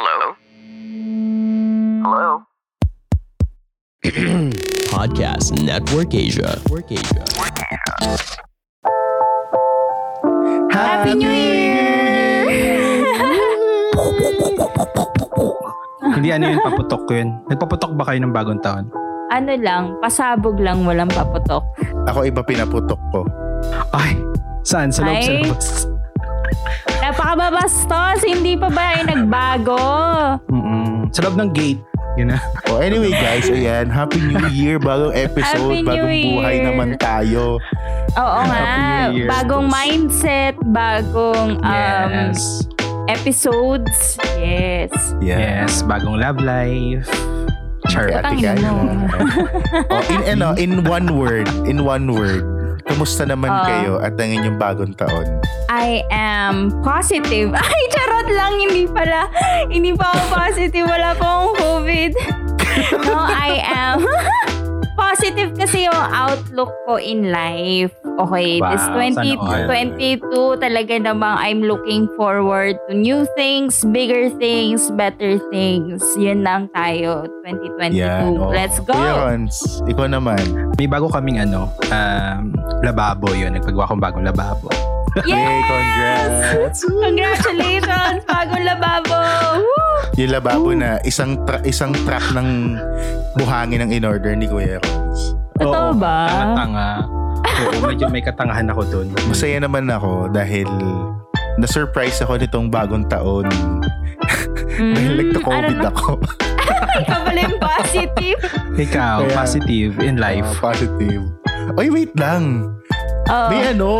Hello? Hello? Podcast Network Asia. Network Asia. Happy New Year! Hindi ano yun, paputok ko yun. Nagpaputok ba kayo ng bagong taon? ano lang, pasabog lang, walang paputok. Ako iba pinaputok ko. Ay, saan? Sa loob, sa labas. Napakababastos, hindi pa ba ay nagbago? Mm-mm. Sa loob ng gate. Yun na. Oh, anyway guys, ayan, Happy New Year, bagong episode, Happy New bagong buhay Year. naman tayo. Oo nga, bagong mindset, bagong um, Yes. episodes. Yes. Yes, bagong love life. Char. Ate ina. oh, in, ano, in one word, in one word, kumusta naman Ah. kayo at ang inyong bagong taon? I am positive. Ay, charot lang. Hindi pala. Hindi pa ako positive. Wala pa akong COVID. No, I am positive kasi yung outlook ko in life. Okay, this Wow, 2022 talaga namang I'm looking forward to new things, bigger things, better things. Yun lang tayo, 2022. Yan. oh. Let's go! Rons, ikaw naman. May bago kaming ano, um, lababo yun. Nagpagawa akong bagong lababo. Yay, Yes! congrats! Congratulations! Bagong lababo! Woo! Yung lababo na isang tra- isang truck ng buhangin ang in-order ni Kuya Rons. Totoo Oo, ba? Tanga-tanga. Oo, medyo may katangahan ako dun. Masaya naman ako dahil na-surprise ako nitong bagong taon dahil Mm, nagka-COVID ano, ako. Ikaw pala yung positive. Ikaw, Kaya- positive in life. Ah, positive. Oy, wait lang. Oo. May ano,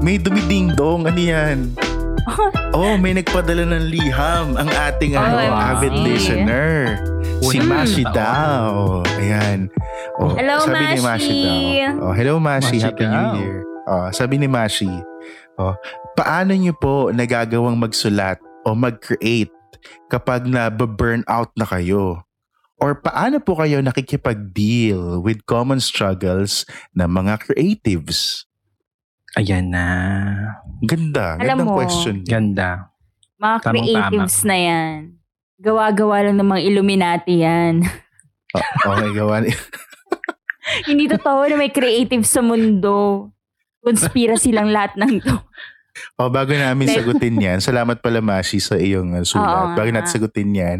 may dumiding-dong. Ano yan? Oh, may nagpadala ng liham ang ating ano, OMG. avid listener. Si Mashi daw. Ayan. Oh, Hello, sabi ni Mashi Mashi. daw. Oh, hello Mashi, Mashi Happy New daw. Year. Oh, sabi ni Mashi, oh, paano niyo po nagagawang magsulat o mag-create kapag na-burn out na kayo? Or paano po kayo nakikipag-deal with common struggles ng mga creatives? Ayan na. Ganda. Alam Gandang mo, question. Ganda. Mga Tamang-tama. creatives na yan. Gawa-gawa lang ng mga Illuminati yan. Oh, okay, gawa Hindi totoo na may creatives sa mundo. Conspiracy lang lahat ng to. Oh, bago namin sagutin yan, salamat pala Mashi sa iyong Oo sulat. nga. Bago natin sagutin yan,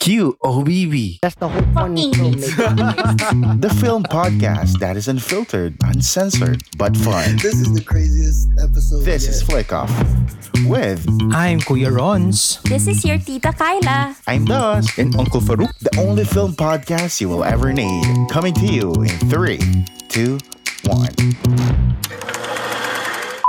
Q o BB, That's the whole point of filmmaking. the film podcast that is unfiltered, uncensored, but fun. This is the craziest episode. This is yet. Flick Off with I'm Kuya Rons. This is your tita Kyla. I'm Dos and Uncle Farouk, the only film podcast you will ever need. Coming to you in three, two, one.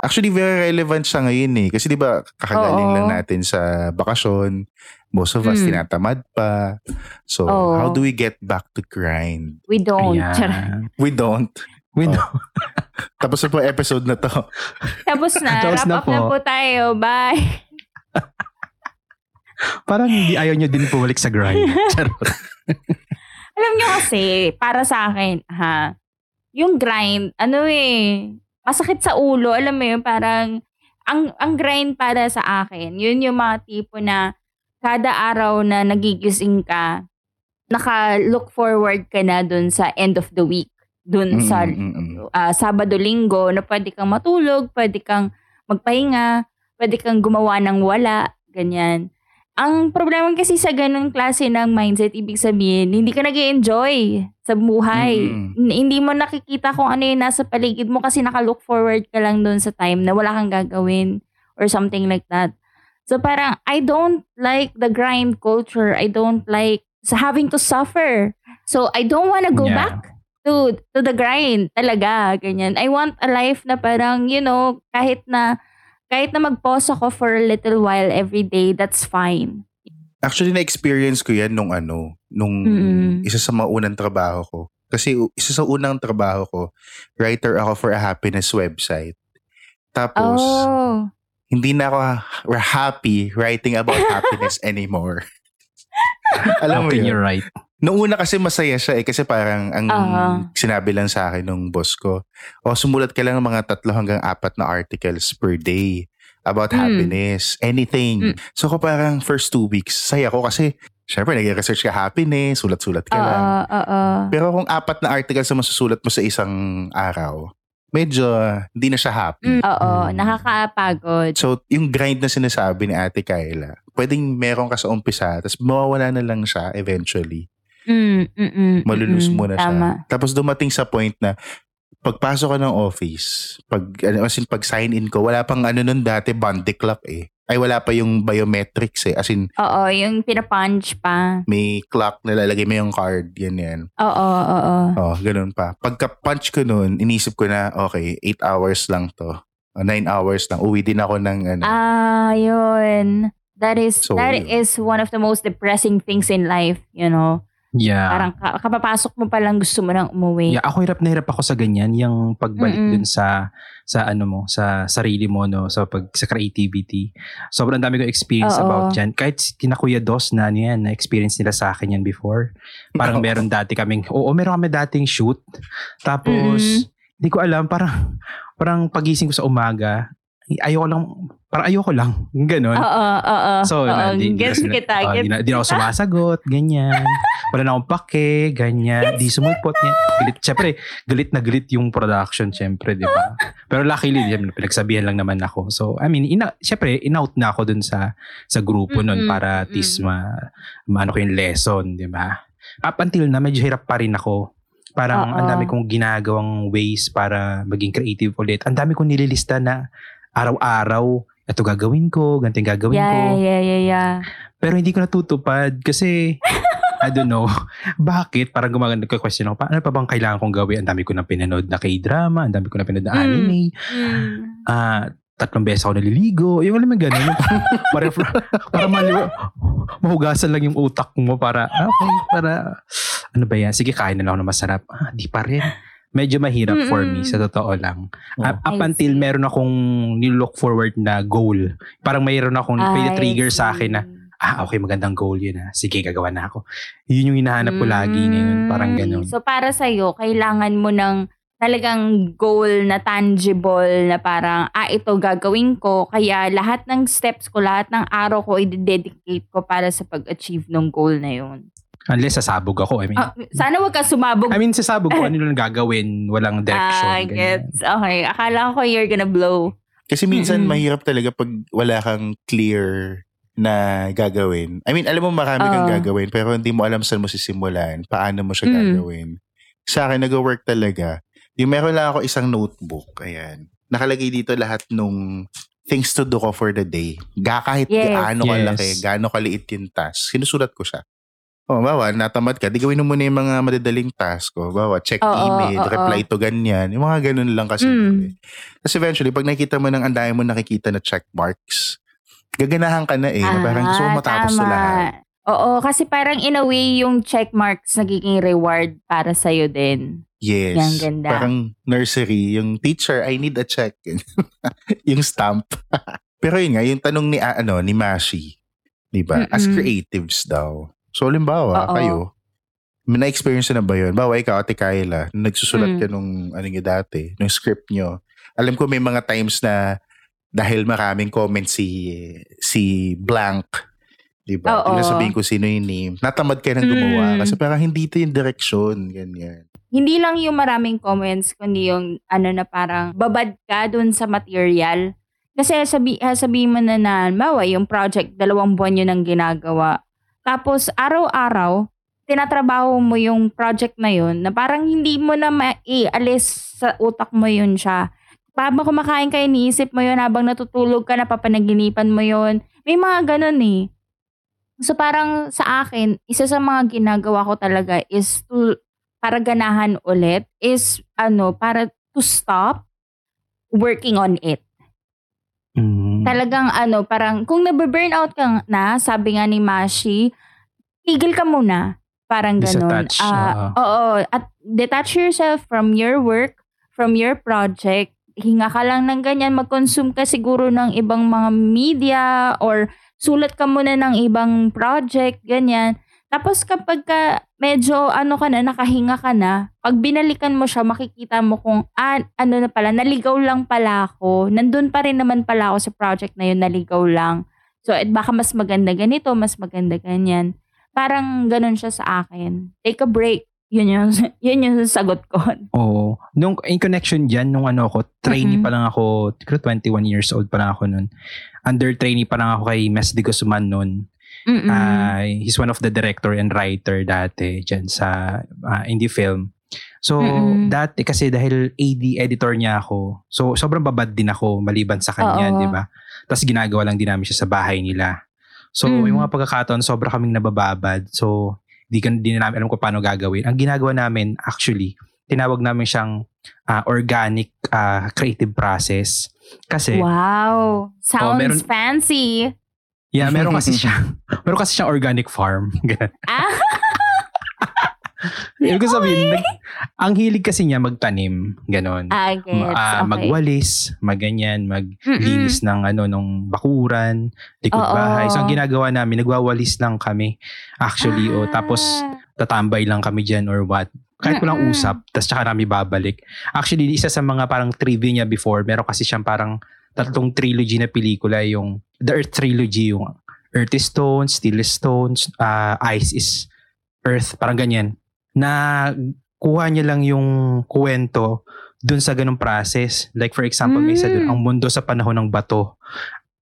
Actually, very relevant siya ngayon eh. Kasi di ba, kakagaling Oo. lang natin sa bakasyon. Most of us Hmm. tinatamad pa. So, Oo. how do we get back to grind? We don't. Charot. Ayan. We don't. We Oh. know. Tapos na po episode na to. Tapos na. Tapos wrap na up na po. po tayo. Bye. Parang hindi ayaw nyo din bumalik sa grind. Charot. Alam nyo kasi, para sa akin, ha, yung grind, ano eh, masakit sa ulo. Alam mo yun, parang, ang, ang grind para sa akin, yun yung mga tipo na kada araw na nagigising ka, naka-look forward ka na dun sa end of the week. Dun sa Mm, mm, mm. ah, Sabado, Linggo, na pwede kang matulog, pwede kang magpahinga, pwede kang gumawa ng wala, ganyan. Ang problema kasi sa ganung klase ng mindset, ibig sabihin, hindi ka nag enjoy sa buhay. Mm-mm. N- Hindi mo nakikita kung ano yung nasa paligid mo kasi naka-look forward ka lang doon sa time na wala kang gagawin or something like that. So parang, I don't like the grind culture. I don't like sa having to suffer. So I don't wanna go Yeah. back to to the grind talaga ganyan i want a life na parang you know kahit na kahit na mag-pause ako for a little while every day that's fine Actually, na-experience ko yan nung ano, nung Mm-mm. isa sa mga unang trabaho ko. Kasi isa sa unang trabaho ko, writer ako for a happiness website. Tapos, oh hindi na ako ha- happy writing about happiness anymore. Alam mo Open yun? your right. Noong una kasi masaya siya eh kasi parang ang Ah. sinabi lang sa akin nung boss ko, o sumulat ka lang ng mga tatlo hanggang apat na articles per day about Mm. happiness, anything. Mm. So ko parang first two weeks, saya ko kasi syempre nag-research ka happiness, sulat-sulat ka lang. Oo, oo. Pero kung apat na articles na masusulat mo sa isang araw, medyo hindi na siya happy. Mm, Oo, Mm. nakakapagod. So, yung grind na sinasabi ni Ate Kyla, pwedeng meron ka sa umpisa, tapos mawawala na lang siya eventually. Mm, mm, Malulus mm, mo na siya. Tama. Tapos dumating sa point na pagpasok ko ng office, pag, ano, as in, pag sign in ko, wala pang ano nun dati, Bondi Club eh. Ay, wala pa yung biometrics eh. As in, Oo, yung pinapunch pa. may clock na lalagay mo yung card, ganyan. Oo, oo. Oh, ganun pa. Pagka-punch ko nun, inisip ko na, okay, 8 hours lang to. 9 hours lang. Uwi din ako ng ano. Ah, yun. That is So, that yun. is one of the most depressing things in life, you know. Yeah. Parang ka- kapapasok mo pa lang gusto mo nang umuwi. Yeah, ako hirap na hirap ako sa ganyan, yung pagbalik Mm-mm. dun sa sa ano mo, sa sarili mo no, sa pag sa creativity. Sobrang dami kong experience Oo. about yan. Kahit si- kina Kuya Dos na ano yan, na experience nila sa akin yan before. Parang meron dati kaming, oo, meron kami dating shoot. Tapos, Mm-mm. hindi ko alam, parang parang pagising ko sa umaga, ayoko lang, parang ayoko lang. Ganon. Oo, oo. So, oo. na, di, gets di, kita, gets di, na, di na ako sumasagot, ganyan. Wala na akong pake, ganyan. Di sumulpot niya. Galit, syempre, galit na galit yung production, syempre, di ba? Pero luckily, yan, pinagsabihan lang naman ako. So, I mean, ina, syempre, in-out na ako dun sa sa grupo nun Mm-mm, para at least mm-mm. ma, maano ko yung lesson, di ba? Up until na, medyo hirap pa rin ako. Parang Oo. ang dami kong ginagawang ways para maging creative ulit. Ang dami kong nililista na araw-araw, ito gagawin ko, ganito gagawin ko. Yeah, yeah, yeah, yeah. Pero hindi ko natutupad kasi I don't know. Bakit? Parang gumaganda question ako, paano pa bang kailangan kong gawin? Ang dami ko na pinanood na k-drama, ang dami ko na pinanood na Mm. anime. Mm. Ah, tatlong beses ako naliligo. Yung alam mo ganun. Para, para maliwa, mahugasan lang yung utak mo para, ah, okay, para, ano ba yan? Sige, kain na lang ako ng masarap. Ah, di pa rin. Medyo mahirap for me, Mm-mm. sa totoo lang. Up, up until meron akong nilook forward na goal. Parang mayroon akong I trigger sa akin na, ah, okay, magandang goal yun ah. Sige, gagawa na ako. Yun yung hinahanap ko lagi ngayon. Parang Mm. ganun. So para sa kailangan mo ng talagang goal na tangible na parang ah ito gagawin ko kaya lahat ng steps ko lahat ng araw ko i-dedicate ko para sa pag-achieve ng goal na yun. Unless sasabog ako. I mean, Ah, sana wag ka sumabog. I mean sasabog ko. ano lang gagawin? Walang direction. ah, ganyan. gets. Okay. Akala ko you're gonna blow. Kasi minsan Mm-mm. mahirap talaga pag wala kang clear na gagawin. I mean, alam mo marami kang Oo. gagawin pero hindi mo alam saan mo sisimulan, paano mo siya Mm. gagawin. Sa akin, nag-work talaga. Yung meron lang ako isang notebook, ayan. Nakalagay dito lahat nung things to do ko for the day. Ga kahit Yes. gaano Yes. kalaki, gaano kaliit yung task. Sinusulat ko siya. Oh, bawa, natamad ka. Di gawin mo muna yung mga madadaling task ko. Bawa, check Oo, email, oo. reply to ganyan. Yung mga ganun lang kasi. Mm. Tapos eventually, pag nakikita mo ng andayan mo nakikita na check marks, gaganahan ka na eh. na parang gusto mo Ah, matapos tama. lahat. Oo, kasi parang in a way yung check marks nagiging reward para sa'yo din. Yes. Yan, ganda. Parang nursery, yung teacher, I need a check. yung stamp. Pero yun nga, yung tanong ni, ah, ano, ni Mashi, di ba? As creatives daw. So, halimbawa, Oo. kayo, may na-experience na ba yun? Bawa, ikaw, Ate Kyla, nung nagsusulat Mm. ka nung, ano nyo dati, nung script nyo. Alam ko may mga times na dahil maraming comments si si blank, di ba? Oo. Sabihin ko sino yung name. Natamad ka nang gumawa Mm. kasi parang hindi ito yung direction, ganyan. Hindi lang yung maraming comments, kundi yung ano na parang babad ka dun sa material. Kasi sabi, ah, sabihin mo na na, mawa, yung project, dalawang buwan yun ang ginagawa. Tapos, araw-araw, tinatrabaho mo yung project na yun na parang hindi mo na maialis sa utak mo yun siya. Habang kumakain ka, iniisip mo yun. Habang natutulog ka, napapanaginipan mo yun. May mga ganun eh. So parang sa akin, isa sa mga ginagawa ko talaga is to, para ganahan ulit, is ano, para to stop working on it. Mm. Talagang ano, parang kung nabe-burnout ka na, sabi nga ni Mashi, tigil ka muna. Parang ganun. Disattach, Ah, oo. At detach yourself from your work, from your project. Hinga ka lang ng ganyan. Mag-consume ka siguro ng ibang mga media or sulat ka muna ng ibang project, ganyan. Tapos kapag ka medyo ano ka na, nakahinga ka na, pag binalikan mo siya, makikita mo kung ah, ano na pala, naligaw lang pala ako. Nandun pa rin naman pala ako sa project na yun, naligaw lang. So, eh, baka mas maganda ganito, mas maganda ganyan. Parang ganun siya sa akin. Take a break. Yun yung, yun yung sagot ko. Oo. Nung in connection dyan, nung ano ako, trainee Mm-mm. pa lang ako, siguro 21 years old pa lang ako nun. Under trainee pa lang ako kay Mes de Guzman nun. Mm-mm. Ah, he's one of the director and writer dati dyan sa ah, indie film. So, Mm-mm. dati kasi dahil AD editor niya ako, so sobrang babad din ako maliban sa kanya, di ba? Tapos ginagawa lang din namin siya sa bahay nila. So, Mm. yung mga pagkakataon, sobra kaming nabababad. So, di, di na namin alam kung paano gagawin. Ang ginagawa namin, actually, tinawag namin siyang ah, organic ah, creative process. Kasi, wow. Sounds meron- fancy. Yeah, meron kasi siya, meron kasi siyang organic farm. Ah, Ibig ko sabihin, nag- ang hilig kasi niya magtanim, ganon. I gets. Ah, okay. Magwalis, maganyan, Mm-mm. maglinis ng ano nung bakuran, likod Oo. bahay. So ang ginagawa namin, nagwawalis lang kami. Actually, o tapos Ah. tatambay lang kami diyan or what. Kahit walang Mm-mm. usap, tapos tsaka namin babalik. Actually, isa sa mga parang trivia niya before, meron kasi siyang parang tatlong trilogy na pelikula, yung The Earth Trilogy, yung Earth is Stone, Steel is Stones, ah, Ice is Earth, parang ganyan. Na kuha niya lang yung kwento dun sa ganung process. Like for example, may isa dun, Mm. ang mundo sa panahon ng bato.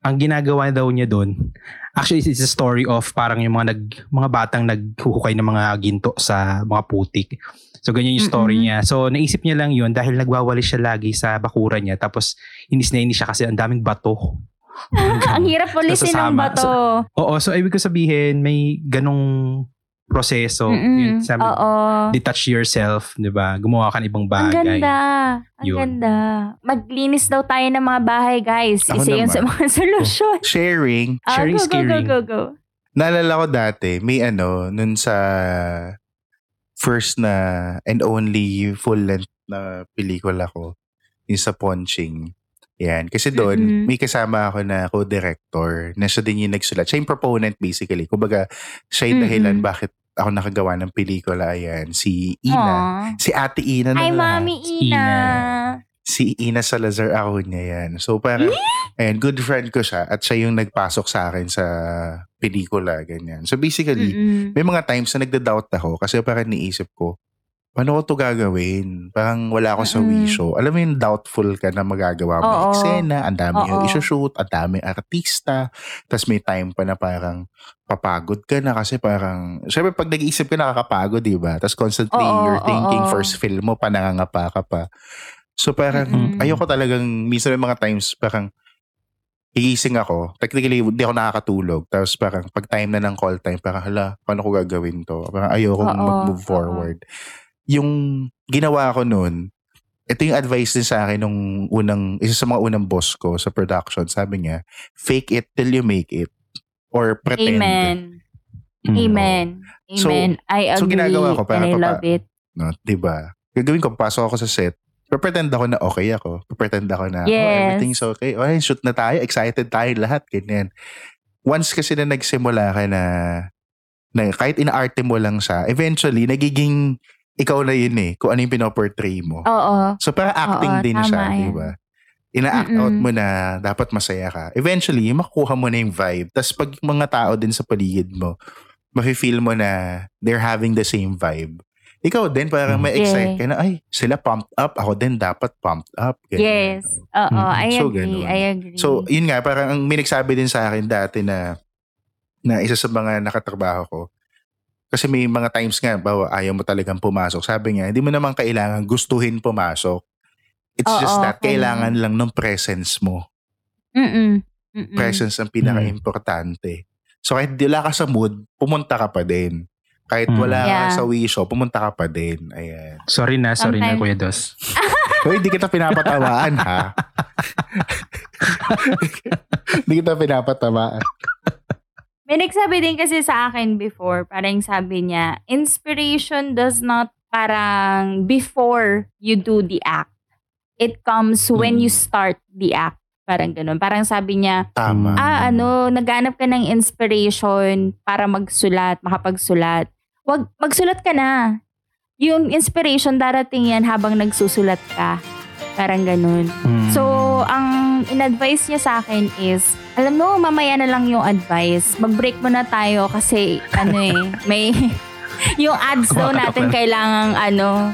Ang ginagawa daw niya dun, actually it's a story of parang yung mga nag mga batang naghuhukay ng mga ginto sa mga putik. So ganyan yung story Mm-mm. niya. So naisip niya lang yun dahil nagwawalis siya lagi sa bakuran niya. Tapos inis na inis siya kasi ang daming bato. Ang hirap ulisin ng bato. Oo, so ibig ko sabihin may ganong proseso. Mm-mm. Yun, sabi, Oo. detach yourself, 'di ba? Gumawa ka ng ibang Ang bagay. ganda. Ang Yun. ganda. Maglinis daw tayo ng mga bahay, guys. Ako Isa yun sa naman. mga solusyon. Sharing. Ah, Sharing go, is go, go, go, go. Naalala ko dati, may ano, nun sa first na and only full-length na pelikula ko, yung sa Ponching. Yan. Kasi doon, Mm-mm. may kasama ako na co-director na siya din yung nagsulat. Siya yung proponent basically. Kumbaga, siya yung dahilan Mm-mm. bakit ako nakagawa ng pelikula. Ayan. Si Ina. Aw. Si Ate Ina na Ay. Mami Ina. Si Ina Salazar ako niya yan. So parang, ayan, good friend ko siya at siya yung nagpasok sa akin sa pelikula, ganyan. So basically, Mm-mm. may mga times na nagda-doubt ako kasi parang niisip ko, paano ko to gagawin? Parang wala ako sa Mm-mm. wisho. Alam mo yung doubtful ka na magagawa mo Oo. yung eksena, ang dami yung Oo. isushoot, ang dami artista, tapos may time pa na parang papagod ka na kasi parang, syempre pag nag-iisip ka nakakapagod, di ba? Tapos constantly Oo, you're thinking oo. first film mo pa, nangangapa ka pa. So parang, Mm-mm. ayoko talagang, minsan may mga times parang, igising ako. Technically, hindi ako nakakatulog. Tapos parang pag time na ng call time, parang hala, paano ko gagawin to? Parang ayoko mag-move oo. Yung ginawa ko noon, ito yung advice din sa akin nung unang, isa sa mga unang boss ko sa production. Sabi niya, fake it till you make it. Or pretend. Amen. Mm. Amen. So- Amen. I agree. so ginagawa ko, parang and I papa- love it. No, 'di ba? Gagawin ko, pasok ako sa set. Pretend ako na okay ako. Pretend ako na, oh, Yes. everything's okay. Oh, shoot na tayo. Excited tayo lahat. Ganyan. Once kasi na nagsimula ka na, na kahit inaarte mo lang siya, eventually, nagiging ikaw na yun eh. Kung ano yung pinoportray mo. Oo. So, para acting Oo, din tama siya, di ba? Ina-act out mo na dapat masaya ka. Eventually, makukuha mo na yung vibe. Tapos pag mga tao din sa paligid mo, mafe-feel mo na they're having the same vibe. Ikaw din, parang Mm. may excite ka na, ay, sila pumped up. Ako din dapat pumped up. Ganyan. Yes. Oo. Mm. I So, agree. ganun. I agree. So, yun nga, parang ang may nagsabi din sa akin dati na na isa sa mga nakatrabaho ko. Kasi may mga times nga, bawa ayaw mo talagang pumasok. Sabi niya, hindi mo naman kailangan gustuhin pumasok. It's Oo, just that kailangan. kailangan lang ng presence mo. Mm-mm. Mm-mm. Presence ang pinaka-importante. So kahit di wala ka sa mood, pumunta ka pa din. Kahit Mm. wala Yeah. ka sa wisho, pumunta ka pa din. Ayan. Sorry na, sorry na Sometimes- Kuya Dos. Hoy, hindi kita pinapatawaan ha. Hindi kita pinapatawaan. May nagsabi din kasi sa akin before, parang sabi niya, inspiration does not parang before you do the act. It comes when you Mm. start the act. Parang ganun. Parang sabi niya, Tama. ah, ano, naghanap ka ng inspiration para magsulat, makapagsulat. Wag, magsulat ka na. Yung inspiration, darating yan habang nagsusulat ka. Parang ganun. Mm. So, ang in-advise niya sa akin is, alam mo, mamaya na lang yung advice. Mag-break muna tayo kasi, ano eh, may, yung ads daw natin kailangang, ano,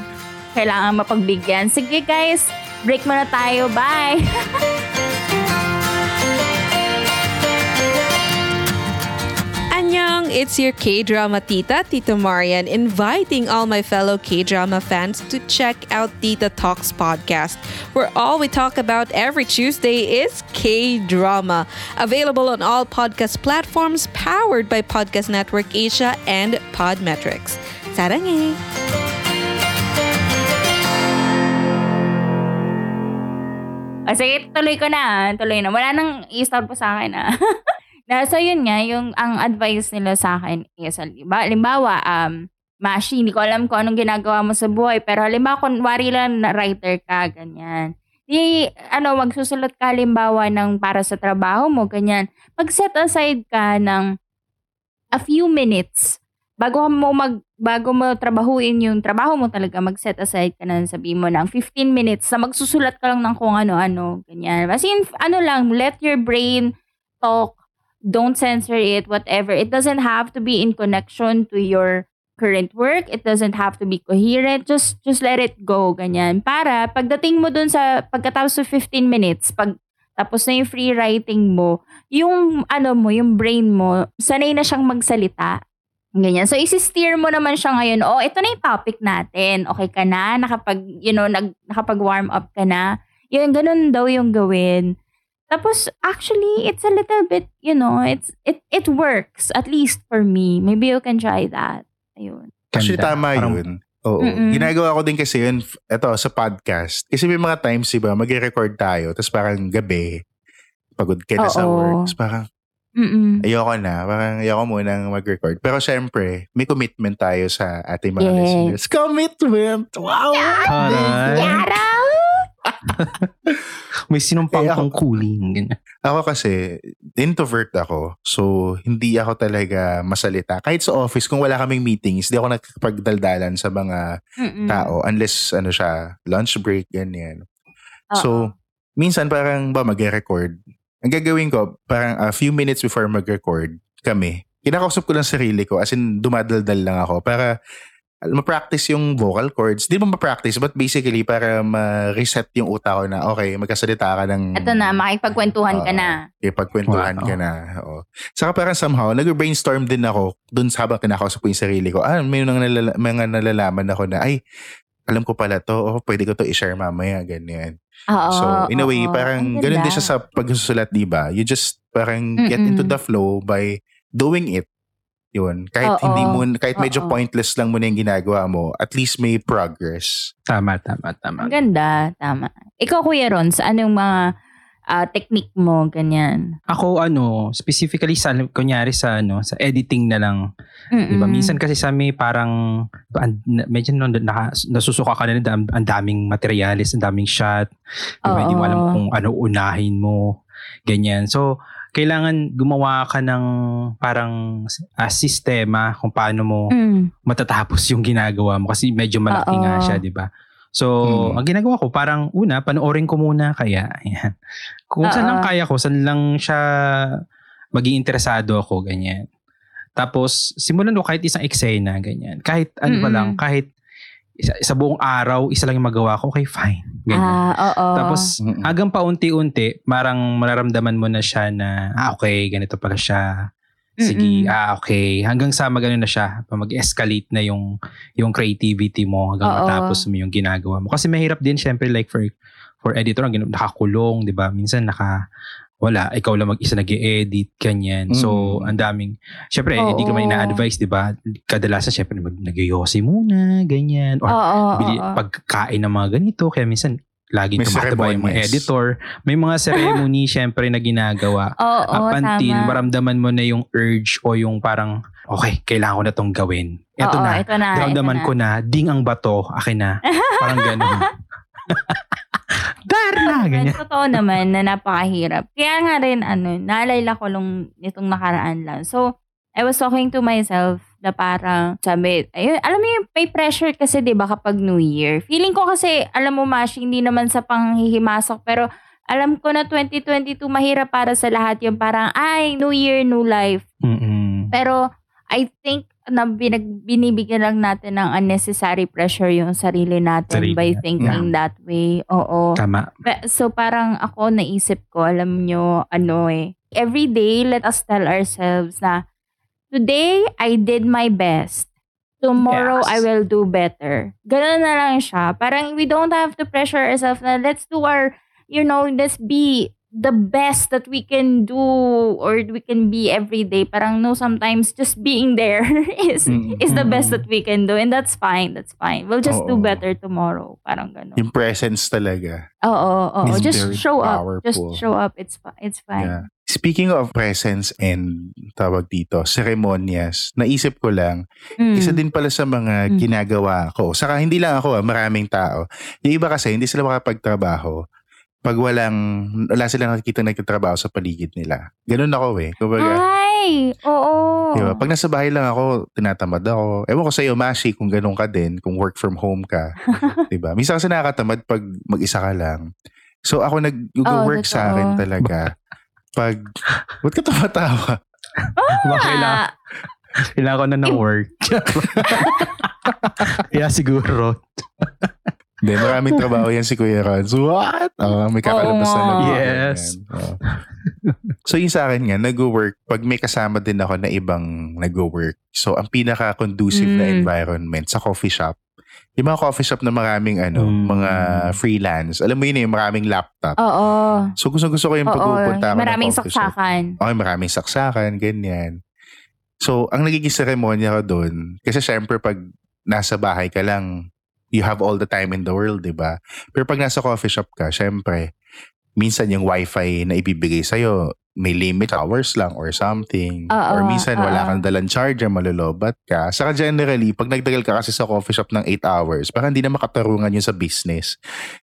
kailangan mapagbigyan. Sige guys, break muna tayo. Bye! Annyeong, it's your K-drama tita, Tita Marian, inviting all my fellow K-drama fans to check out Tita Talks podcast, where all we talk about every Tuesday is K-drama. Available on all podcast platforms, powered by Podcast Network Asia and Podmetrics. Sarangay! O sige, tuloy ko na. Tuloy na. Wala nang i-start po sa akin. Ah. na, so yun nga, yung ang advice nila sa akin is, halimbawa, halimbawa, um, Mashi, hindi ko alam kung anong ginagawa mo sa buhay. Pero halimbawa, kunwari lang na writer ka, ganyan. Di, ano, magsusulat ka halimbawa ng para sa trabaho mo, ganyan. Mag-set aside ka ng a few minutes bago mo mag bago mo trabahuin yung trabaho mo talaga mag-set aside ka na sabi mo ng 15 minutes na magsusulat ka lang ng kung ano-ano ganyan. As in, ano lang, let your brain talk. Don't censor it, whatever. It doesn't have to be in connection to your current work. It doesn't have to be coherent. Just just let it go, ganyan. Para pagdating mo dun sa pagkatapos sa 15 minutes, pag tapos na yung free writing mo, yung ano mo, yung brain mo, sanay na siyang magsalita. Ganyan. So, isi-steer mo naman siya ngayon, oh, ito na yung topic natin. Okay ka na? Nakapag, you know, nag, nakapag-warm up ka na? Yun, ganun daw yung gawin. Tapos, actually, it's a little bit, you know, it's it it works, at least for me. Maybe you can try that. Ayun. Actually, Ganda. tama Parang- yun. Oo. Mm-mm. Ginagawa ko din kasi yun, eto, sa podcast. Kasi may mga times, diba, mag-record tayo, tapos parang gabi, pagod ka na sa work. Tapos parang, Mm-mm. ayoko na. Parang ayoko munang mag-record. Pero syempre, may commitment tayo sa ating mga Yes. listeners. Commitment! Wow! Aray. Yara! May sinumpang Eh, ako- tungkulin. Ganyan. Ako kasi, introvert ako. So, hindi ako talaga masalita. Kahit sa office, kung wala kaming meetings, hindi ako nakapagdaldalan sa mga Mm-mm. tao. Unless, ano siya, lunch break, ganyan. Oo. So, minsan parang ba mag-record. Ang gagawin ko, parang a few minutes before mag-record kami, kinakausap ko lang sarili ko, as in dumadaldal lang ako para ma-practice yung vocal cords. Di mo ma-practice, but basically para ma-reset yung utak ko na, okay, magkasalita ka ng... Ito na, makipagkwentuhan ka Oo. na. Ipagkwentuhan Wow. ka na. Oo. Saka parang somehow, nag-brainstorm din ako dun sa habang kinakausap ko yung sarili ko. Ah, may mga, nalala- mga nalalaman ako na, ay, alam ko pala to, oh, pwede ko to i-share mamaya, ganyan. Oo. So, in a way, oo. parang Ang ganun din siya sa pagsusulat, di ba? You just parang get Mm-mm. into the flow by doing it. Yun. Kahit Oo. hindi mo, kahit medyo Oo. pointless lang mo na yung ginagawa mo, at least may progress. Tama, tama, tama. Ang ganda, tama. Ikaw, Kuya Ron, sa anong mga ah, technique mo, ganyan? Ako ano, specifically sa kunyari sa ano, sa editing na lang. Mm-mm. 'Di ba? Minsan kasi sa may parang an- na- medyo no, naka, nasusuka ka na rin, ang, ang daming materialis, ang daming shot. 'Di ba? Hindi mo alam Oo. kung ano unahin mo. Ganyan. So, kailangan gumawa ka ng parang ah, sistema kung paano mo Mm. matatapos yung ginagawa mo kasi medyo malaki Oo. nga siya, 'di ba? So, Mm. ang ginagawa ko parang una panoorin ko muna kaya ayan. Kung saan Oo. lang kaya ko, saan lang siya maging interesado ako ganyan. Tapos simulan ko kahit isang eksena ganyan. Kahit ano ba Mm-mm. lang, kahit isa, sa buong araw isa lang yung magawa ko, okay fine. Ganyan. Ah, oo. Tapos hanggang paunti-unti, marang mararamdaman mo na siya na, ah okay, ganito pala siya. Sige, Mm-mm. ah okay. Hanggang sa magano na siya, pa mag-escalate na yung yung creativity mo hanggang Oo. matapos mo yung ginagawa mo. Kasi mahirap din syempre like for for editor, ang nakakulong, 'di ba? Minsan naka wala, ikaw lang mag-isa nag edit ganyan. So, Mm. ang daming, syempre, hindi ko man Oo. ina-advise, di ba? Kadalasan, syempre, mag nag muna, ganyan. Or Oo, bili, oo. pagkain ng mga ganito. Kaya minsan, lagi May tumataba yung mga editor. May mga ceremony syempre na ginagawa. Oo, Up until tama. maramdaman mo na yung urge o yung parang, okay, kailangan ko na tong gawin. Ito Oo, na. ito na. Ito ko na, ding ang bato, akin na. Parang gano'n. Dad! nangyari na, ganyan. Totoo naman na napakahirap. Kaya nga rin, ano, naalala ko lang itong nakaraan lang. So, I was talking to myself na parang sabi, ayun, alam mo yung may pressure kasi 'di ba kapag New Year. Feeling ko kasi alam mo Mashi, hindi naman sa panghihimasok pero alam ko na 2022 mahirap para sa lahat yung parang ay New Year, New Life. Mm-mm. Pero I think na binag, binibigyan lang natin ng unnecessary pressure yung sarili natin Sarili by natin. thinking that way. Oo. Tama. So parang ako naisip ko, alam nyo, ano eh, every day let us tell ourselves na today I did my best. Tomorrow Yes. I will do better. Ganun na lang siya. Parang we don't have to pressure ourselves na let's do our, you know, let's be the best that we can do or we can be every day. Parang no, sometimes just being there is Mm. is the best that we can do. And that's fine. That's fine. We'll just do Oo. better tomorrow. Parang ganun. Yung presence talaga. Oo, oo. is Just show up. Just powerful. show up. It's it's fine. Yeah. Speaking of presence and tawag dito, seremonyas, naisip ko lang, Mm. isa din pala sa mga Mm. ginagawa ko. Saka hindi lang ako, ah, maraming tao. Yung iba kasi, hindi sila makapagtrabaho pag walang, wala silang nakikita nagtatrabaho sa paligid nila. Ganun ako eh. Kumbaga, Ay, oo. Di ba? Pag nasa bahay lang ako, tinatamad ako. Ewan ko sa'yo, Mashi, kung ganun ka din, kung work from home ka. di ba? Minsan kasi nakakatamad pag mag-isa ka lang. So ako nag-work Oo, sa akin talaga. Pag, ba't ka tumatawa? Baka kailangan, Ah, kailangan ko na ng work. Kaya siguro. Hindi, maraming trabaho yan si Kuya Rans. What? Oh, may kakalabas na Oo nga. lang. Yes. Oo. so yung sa akin nga, nag-work, pag may kasama din ako na ibang nag-work, so ang pinaka-conducive na Mm. environment sa coffee shop, yung mga coffee shop na maraming ano, Mm. mga freelance, alam mo yun eh, maraming laptop. oo. So gusto-gusto ko yung pagpupunta ako ng Maraming coffee shop. saksakan. Okay, maraming saksakan, ganyan. So, ang nagiging seremonya ko doon, kasi syempre pag nasa bahay ka lang, you have all the time in the world, di ba? Pero pag nasa coffee shop ka, syempre, minsan yung wifi na ibibigay sa'yo, may limit hours lang or something. Oo, or minsan wala oo. kang dalang charger, malulobat ka. Saka generally, pag nagtagal ka kasi sa coffee shop ng 8 hours, parang hindi na makatarungan yun sa business.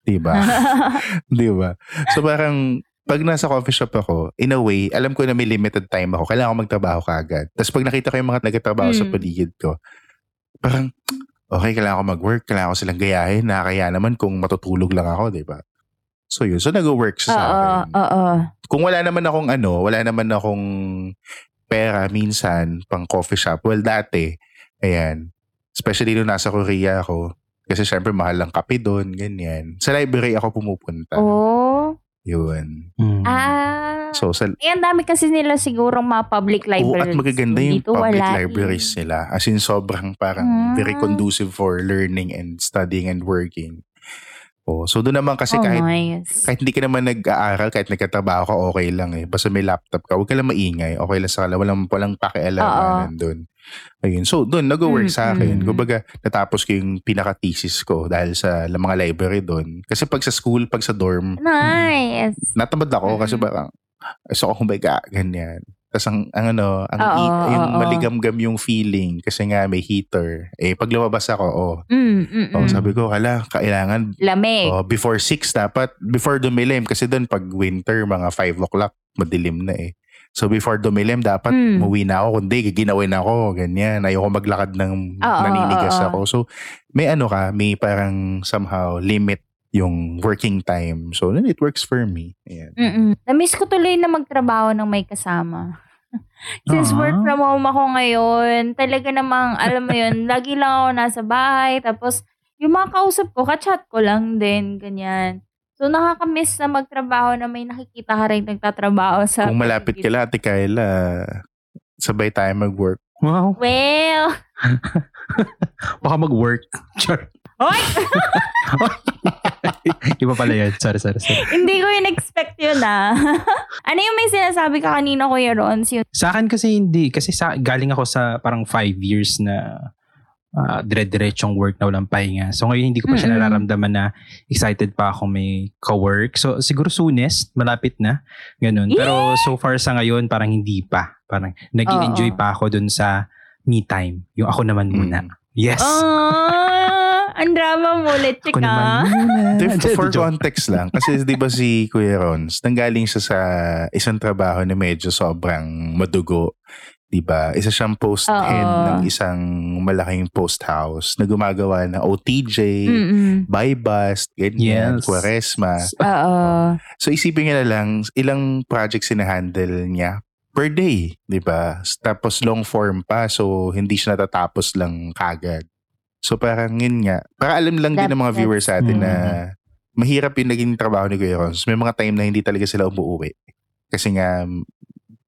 Di ba? Di ba? So parang pag nasa coffee shop ako, in a way, alam ko na may limited time ako. Kailangan ko magtrabaho kaagad. Tapos pag nakita ko yung mga nagtatrabaho sa Mm. paligid ko, parang, okay, kailangan ko mag-work. Kailangan ko silang gayahin. Nakakaya naman kung matutulog lang ako, di ba? So yun. So nag-work siya sa akin. oo. Kung wala naman akong ano, wala naman akong pera minsan pang coffee shop. Well, dati, ayan, especially nung nasa Korea ako, kasi syempre mahal lang kape doon, ganyan. Sa library ako pumupunta. Oo. Yun. Mm. Ah. So, sa, Eh, ang dami kasi nila siguro mga public Oo, libraries. at magaganda yung Dito public wala libraries eh. nila. As in, sobrang parang Ah. very conducive for learning and studying and working. Oh, so doon naman kasi oh, kahit nice. kahit hindi ka naman nag-aaral, kahit nagkatrabaho ka, okay lang eh. Basta may laptop ka, huwag ka lang maingay. Okay lang sa kanila. Walang, walang pakialaman doon. Ayun. So, doon, nag-work sa akin. Kumbaga, natapos ko yung pinaka-thesis ko dahil sa la- mga library doon. Kasi pag sa school, pag sa dorm, Nice. natamad ako kasi Mm. parang, gusto ko humiga, ganyan. Tapos ang, ang ano, ang Oo, i- yung oo. maligamgam yung feeling kasi nga may heater. Eh, pag lumabas ako, oh, Mm, mm, oh mm. sabi ko, hala, kailangan Lamig. Oh, before 6 dapat, before dumilim. Kasi doon pag winter, mga 5 o'clock, madilim na eh. So before dumilim, dapat Mm. umuwi na ako. Kundi, giginawin ako. Ganyan. Ayoko maglakad ng Oo, naninigas oo. ako. So may ano ka, may parang somehow limit yung working time. So then it works for me. Ayan. Mm-mm. Na-miss ko tuloy na magtrabaho ng may kasama. Since Ah. work from home ako ngayon, talaga namang, alam mo yun, lagi lang ako nasa bahay. Tapos, yung mga kausap ko, kachat ko lang din, ganyan. So, nakakamiss na magtrabaho na may nakikita ka rin nagtatrabaho sa... Kung malapit ka lang, Ate Kyla, sabay tayo mag-work. Wow. Well, Baka mag-work. Char. Hoy! Iba pala yun. Sorry, sorry, sorry. hindi ko in-expect yun ah. ano yung may sinasabi ka kanina, Kuya Rons? Yun. Sa akin kasi hindi. Kasi sa, galing ako sa parang five years na uh, dire-diretsong work na walang pahinga. So ngayon hindi ko pa siya Mm-mm. nararamdaman na excited pa ako may ka-work. So siguro soonest, malapit na. Ganun. Pero so far sa ngayon, parang hindi pa. Parang nag enjoy pa ako dun sa me time. Yung ako naman muna. Mm. Yes. Ah, Ang drama mo, let's Ako naman muna. Dif- for context lang, kasi di ba si Kuya Rons, nanggaling siya sa isang trabaho na medyo sobrang madugo. Di ba? Isa siyang post head ng isang malaking post house na gumagawa ng OTJ, Mm-mm. buy bust, ganyan, Yes. Quaresma. Oo. So isipin niya na lang, ilang projects sinahandle niya per day, di ba? Tapos long form pa, so hindi siya natatapos lang kagad. So parang yun nga, para alam lang din That- ng mga viewers sa atin Mm. na mahirap yung naging trabaho ni Kuya Rons. May mga time na hindi talaga sila umuwi. Kasi nga,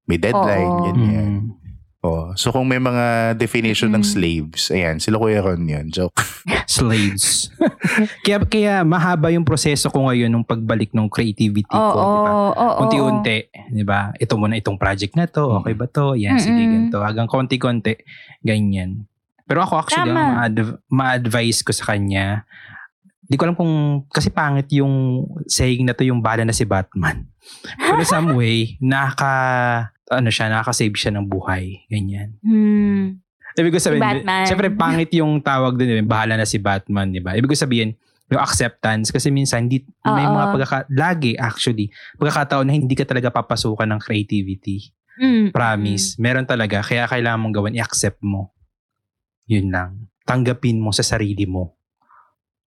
may deadline, Oo. ganyan. Mm. Oh. So kung may mga definition ng Mm. slaves, ayan, sila Kuya Ron yun. Joke. Slaves. kaya, kaya mahaba yung proseso ko ngayon nung pagbalik ng creativity Oo. ko. di ba? oo, Unti-unti, di ba? Ito muna itong project na to, okay ba to? Yan, sige, Mm-mm. ganito. Hanggang konti-konti, ganyan. Pero ako actually, Tama. ang ma-adv- ma-advise ko sa kanya, di ko alam kung, kasi pangit yung saying na to yung bala na si Batman. Pero some way, naka, ano siya, nakaka-save siya ng buhay. Ganyan. Hmm. Ibig ko sabihin, Batman. syempre pangit yung tawag doon, bahala na si Batman, di ba? Ibig ko sabihin, yung acceptance kasi minsan hindi may Oo. mga pagkaka lagi actually pagkakataon na hindi ka talaga papasukan ng creativity Mm. promise meron talaga kaya kailangan mong gawin i-accept mo yun lang tanggapin mo sa sarili mo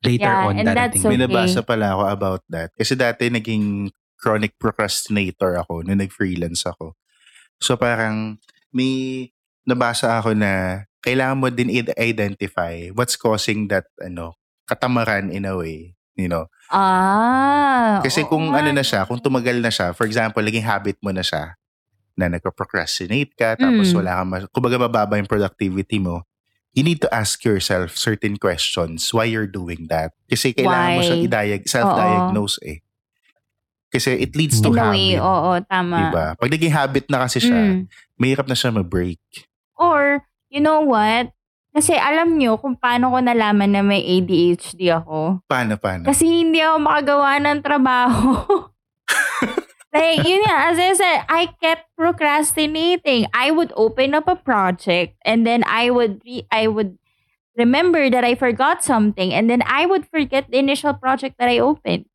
later Yeah, on and that's darating okay. May nabasa pala ako about that. Kasi dati naging chronic procrastinator ako nung nag-freelance ako. So parang may nabasa ako na kailangan mo din i-identify what's causing that ano katamaran in a way. You know? Ah. Kasi kung nga, ano na siya, kung tumagal na siya, for example, naging habit mo na siya, na nagpo-procrastinate ka, tapos Mm. wala kang, ma- kumbaga mababa yung productivity mo, you need to ask yourself certain questions why you're doing that. Kasi kailangan mo Why? siya i-diag- self-diagnose eh. Kasi it leads to In habit. way, oo, tama. Diba? Pag naging habit na kasi siya, Mm. mahirap na siya ma-break. Or, you know what? Kasi alam nyo kung paano ko nalaman na may ADHD ako. Paano, paano? Kasi hindi ako makagawa ng trabaho. like, yun nga, as I said, I kept procrastinating. I would open up a project and then I would re- I would remember that I forgot something and then I would forget the initial project that I opened.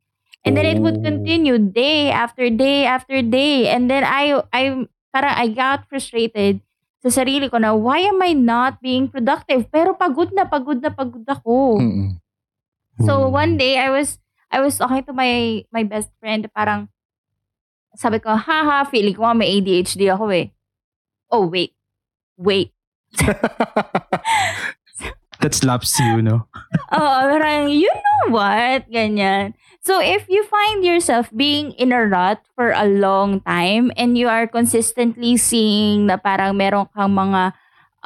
And then it would Oh. continue day after day after day. And then I I parang I got frustrated sa sarili ko na why am I not being productive? Pero pagod na pagod na pagod ako. Mm-mm. So one mm. day I was I was talking to my my best friend parang sabi ko, haha, feeling ko nga may ADHD ako eh. Oh, wait. Wait. that slaps you no Oo, parang, you know what? Ganyan. So, if you find yourself being in a rut for a long time and you are consistently seeing na parang meron kang mga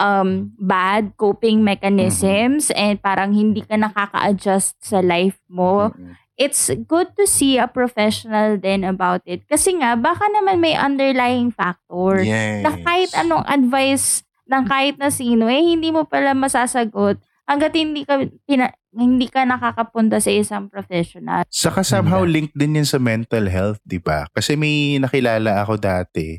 um, bad coping mechanisms and parang hindi ka nakaka-adjust sa life mo, Mm-mm. It's good to see a professional then about it. Kasi nga, baka naman may underlying factor Yes. na kahit anong advice ng kahit na sino, eh, hindi mo pala masasagot hanggat hindi ka, pina, hindi ka nakakapunta sa isang professional. Saka somehow linked din yun sa mental health, di ba? Kasi may nakilala ako dati,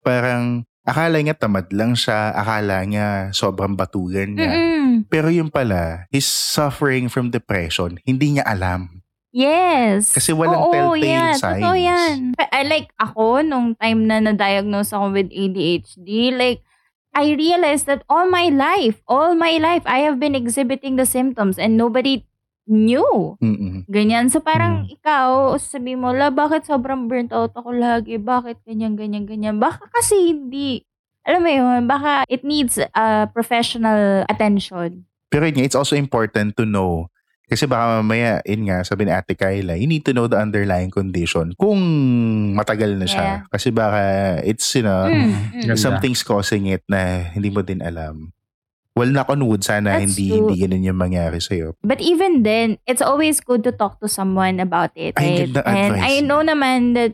parang akala niya tamad lang siya, akala niya sobrang batugan niya. Mm-mm. Pero yun pala, he's suffering from depression. Hindi niya alam. Yes. Kasi walang Oo, telltale yan. signs. Totoo yan. I like ako, nung time na na-diagnose ako with ADHD, like, I realized that all my life, all my life, I have been exhibiting the symptoms and nobody knew. Mm-mm. Ganyan. So parang ikaw, sabi mo, la, bakit sobrang burnt out ako lagi? Bakit ganyan, ganyan, ganyan? Baka kasi hindi. Alam mo yun, baka it needs uh, professional attention. Pero yun it's also important to know. Kasi baka mamaya, yun nga, sabi ni Ate Kyla, you need to know the underlying condition kung matagal na siya. Yeah. Kasi baka it's, you know, Mm, mm. Something's causing it na hindi mo din alam. Well, knock on wood, sana That's hindi, true. hindi ganun yung mangyari sa'yo. But even then, it's always good to talk to someone about it. Right? ganda And advice. I know naman that,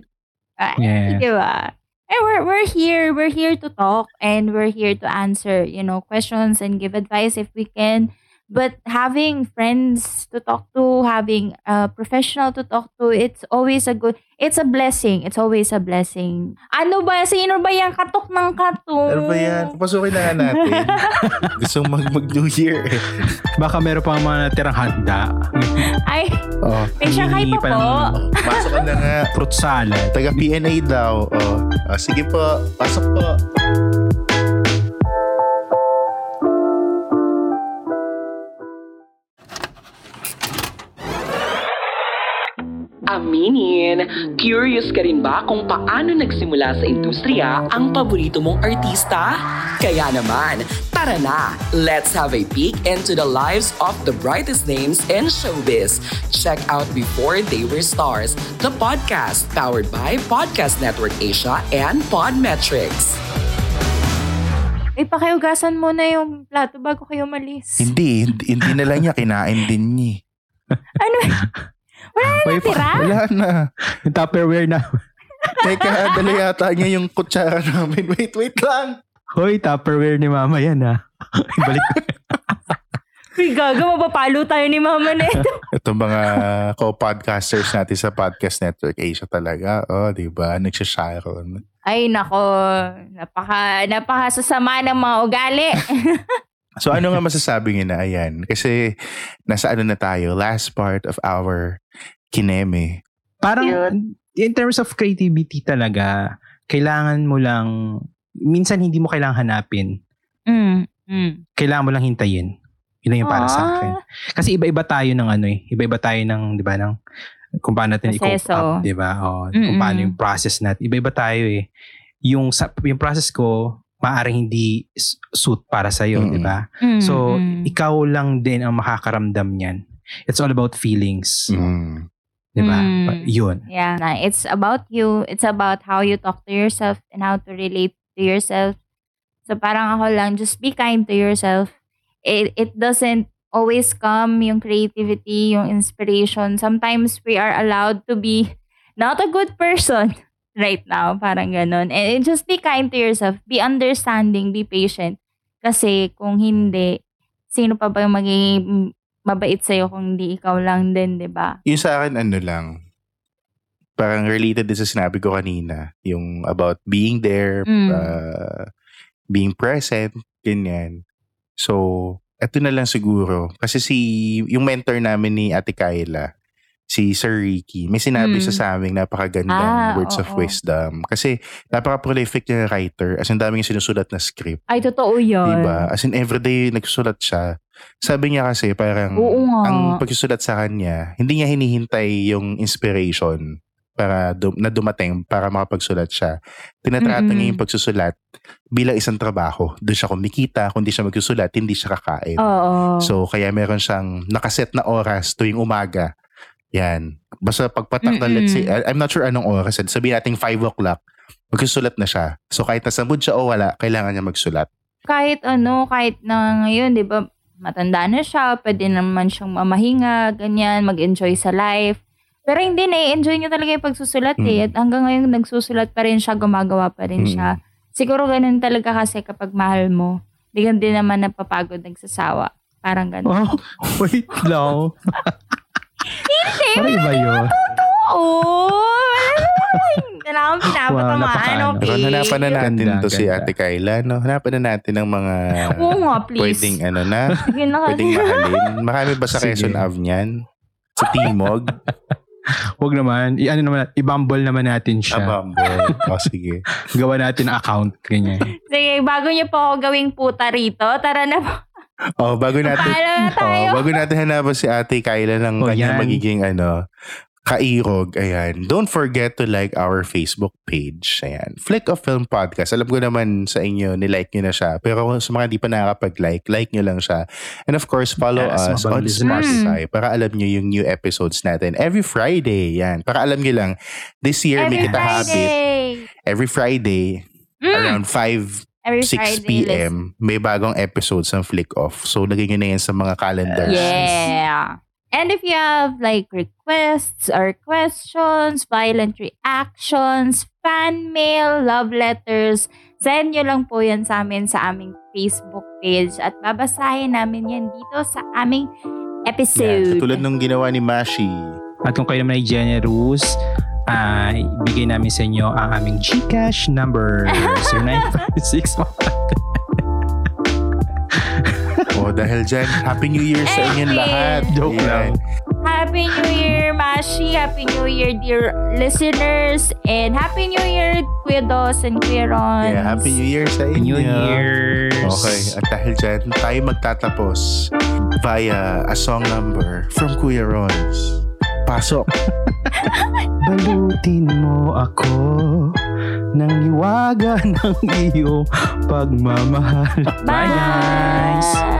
uh, Yeah. di ba? And we're, we're here, we're here to talk and we're here to answer, you know, questions and give advice if we can. But having friends to talk to, having a professional to talk to, it's always a good, it's a blessing. It's always a blessing. Ano ba? Sino ba yan? Katok ng katok. Ano ba yan? Papasukin na nga natin. Gusto mag mag-New Year eh. Baka meron pang mga natirang handa. Ay, Oh, may Hindi pa po. pasok na nga. Fruit salad. Taga PNA daw. Oh. Ah, sige po, pasok po. Aminin, curious ka rin ba kung paano nagsimula sa industriya ang paborito mong artista? Kaya naman, tara na! Let's have a peek into the lives of the brightest names in showbiz. Check out Before They Were Stars, the podcast powered by Podcast Network Asia and Podmetrics. Ay, pakiugasan mo na yung plato bago kayo malis. Hindi, hindi, hindi na lang niya, kinain din niya. Ano? Wala na May natira? Wala na. Yung Tupperware na. Teka, dala yata niya yung kutsara namin. Wait, wait lang. Hoy, Tupperware ni mama yan ha. Balik ko. Uy, gaga, mapapalo tayo ni mama neto. Ito mga co-podcasters natin sa Podcast Network Asia talaga. Oh, di ba? Nagsasharon. Ay, nako. Napaka, napaka sasama ng mga ugali. So ano nga masasabi niyo na ayan? Kasi nasa ano na tayo, last part of our kineme. Parang in terms of creativity talaga, kailangan mo lang, minsan hindi mo kailangan hanapin. mm, mm. Kailangan mo lang hintayin. Yun lang yung para sa Ah. akin. Kasi iba-iba tayo ng ano eh. Iba-iba tayo ng, di ba, ng kung paano natin i-cope up, di ba? O, kung paano yung process natin. Iba-iba tayo eh. Yung, sa, yung process ko, maaaring hindi suit para sa'yo, Mm-mm. di ba? Mm, So, mm. ikaw lang din ang makakaramdam niyan. It's all about feelings. Mm. Di ba? Mm. Yun. Yeah, na it's about you. It's about how you talk to yourself and how to relate to yourself. So parang ako lang, just be kind to yourself. It, it doesn't always come yung creativity, yung inspiration. Sometimes we are allowed to be not a good person right now. Parang ganun. And, just be kind to yourself. Be understanding. Be patient. Kasi kung hindi, sino pa ba yung magiging mabait sa'yo kung hindi ikaw lang din, di ba? Yung sa akin, ano lang, parang related din sa sinabi ko kanina, yung about being there, Mm. uh, being present, ganyan. So, eto na lang siguro. Kasi si, yung mentor namin ni Ate Kyla, si Sir Ricky, may sinabi Mm. siya sa amin napakagandang Ah, words of oo. wisdom. Kasi napaka-prolific niya writer. As in, daming sinusulat na script. Ay, totoo yun. Diba? As in, everyday nagsusulat siya. Sabi niya kasi parang Oo nga. ang pagsusulat sa kanya, hindi niya hinihintay yung inspiration para dum- na dumating para makapagsulat siya. Tinatrato Mm-mm. niya yung pagsusulat bilang isang trabaho. Doon siya kumikita, kung di siya magsusulat, hindi siya kakain. Oo. So, kaya meron siyang nakaset na oras tuwing umaga. Yan. Basta pagpatak na, let's say, I'm not sure anong oras. Sabihin natin 5 o'clock, magsusulat na siya. So, kahit nasa mood siya o wala, kailangan niya magsulat. kahit ano, kahit na ngayon, di ba, matanda na siya, pwede naman siyang mamahinga, ganyan, mag-enjoy sa life. Pero hindi, na-enjoy niya talaga yung pagsusulat eh. Mm. At hanggang ngayon, nagsusulat pa rin siya, gumagawa pa rin Mm. siya. Siguro ganun talaga kasi kapag mahal mo, di ka din naman napapagod, nagsasawa. Parang ganun. Oh, wait lang. Hindi, Parang iba yun. Oo! Wala akong pinapatamaan, napaka- okay? Hanapan na natin Ganda, to si ganda. Ate Kyla, no? Hanapan na natin ng mga Oo nga, please. pwedeng ano na, Sige na kasi. pwedeng mahalin. Marami ba sa. Quezon Ave niyan? Sa Timog? Huwag naman. I, ano naman, i-bumble naman natin siya. Abambo. o sige. Gawa natin account. Ganyan. Sige, bago niyo po ako gawing puta rito, tara na po. Oh, bago natin, na oh, bago natin hanapan si Ate Kyla ng Oh, kanyang yan. magiging ano, kairog. Ayan. Don't forget to like our Facebook page. Ayan. Flick of Film Podcast. Alam ko naman sa inyo, nilike nyo na siya. Pero kung sa mga di pa nakakapag-like, like nyo lang siya. And of course, follow Yes, us on mabilis. Spotify para alam nyo yung new episodes natin. Every Friday. Yan. Para alam nyo lang, this year may Every kita habit. Friday. Every Friday, Mm. around 5 Every 6 Friday, p.m. may bagong episodes ng Flick Off. So, lagay nyo na yan sa mga calendars. Yeah. And if you have like requests or questions, violent reactions, fan mail, love letters, send nyo lang po yan sa amin sa aming Facebook page at babasahin namin yan dito sa aming episode. katulad nung ginawa ni Mashi. At kung kayo naman ay generous, ah ibigay namin sa inyo ang aming Gcash number 0956 O dahil dyan, Happy New Year sa inyong Hey! lahat. Joke Yan. lang. Happy New Year, Mashi! Happy New Year, dear listeners! And Happy New Year, Kuya Dos and Kuya Ron. Yeah, Happy New Year sa inyo. New Year's. Okay, at dahil dyan, tayo magtatapos via a song number from Kuya Rons. Pasok. Balutin mo ako ng iwaga ng iyong pagmamahal. Bye, guys!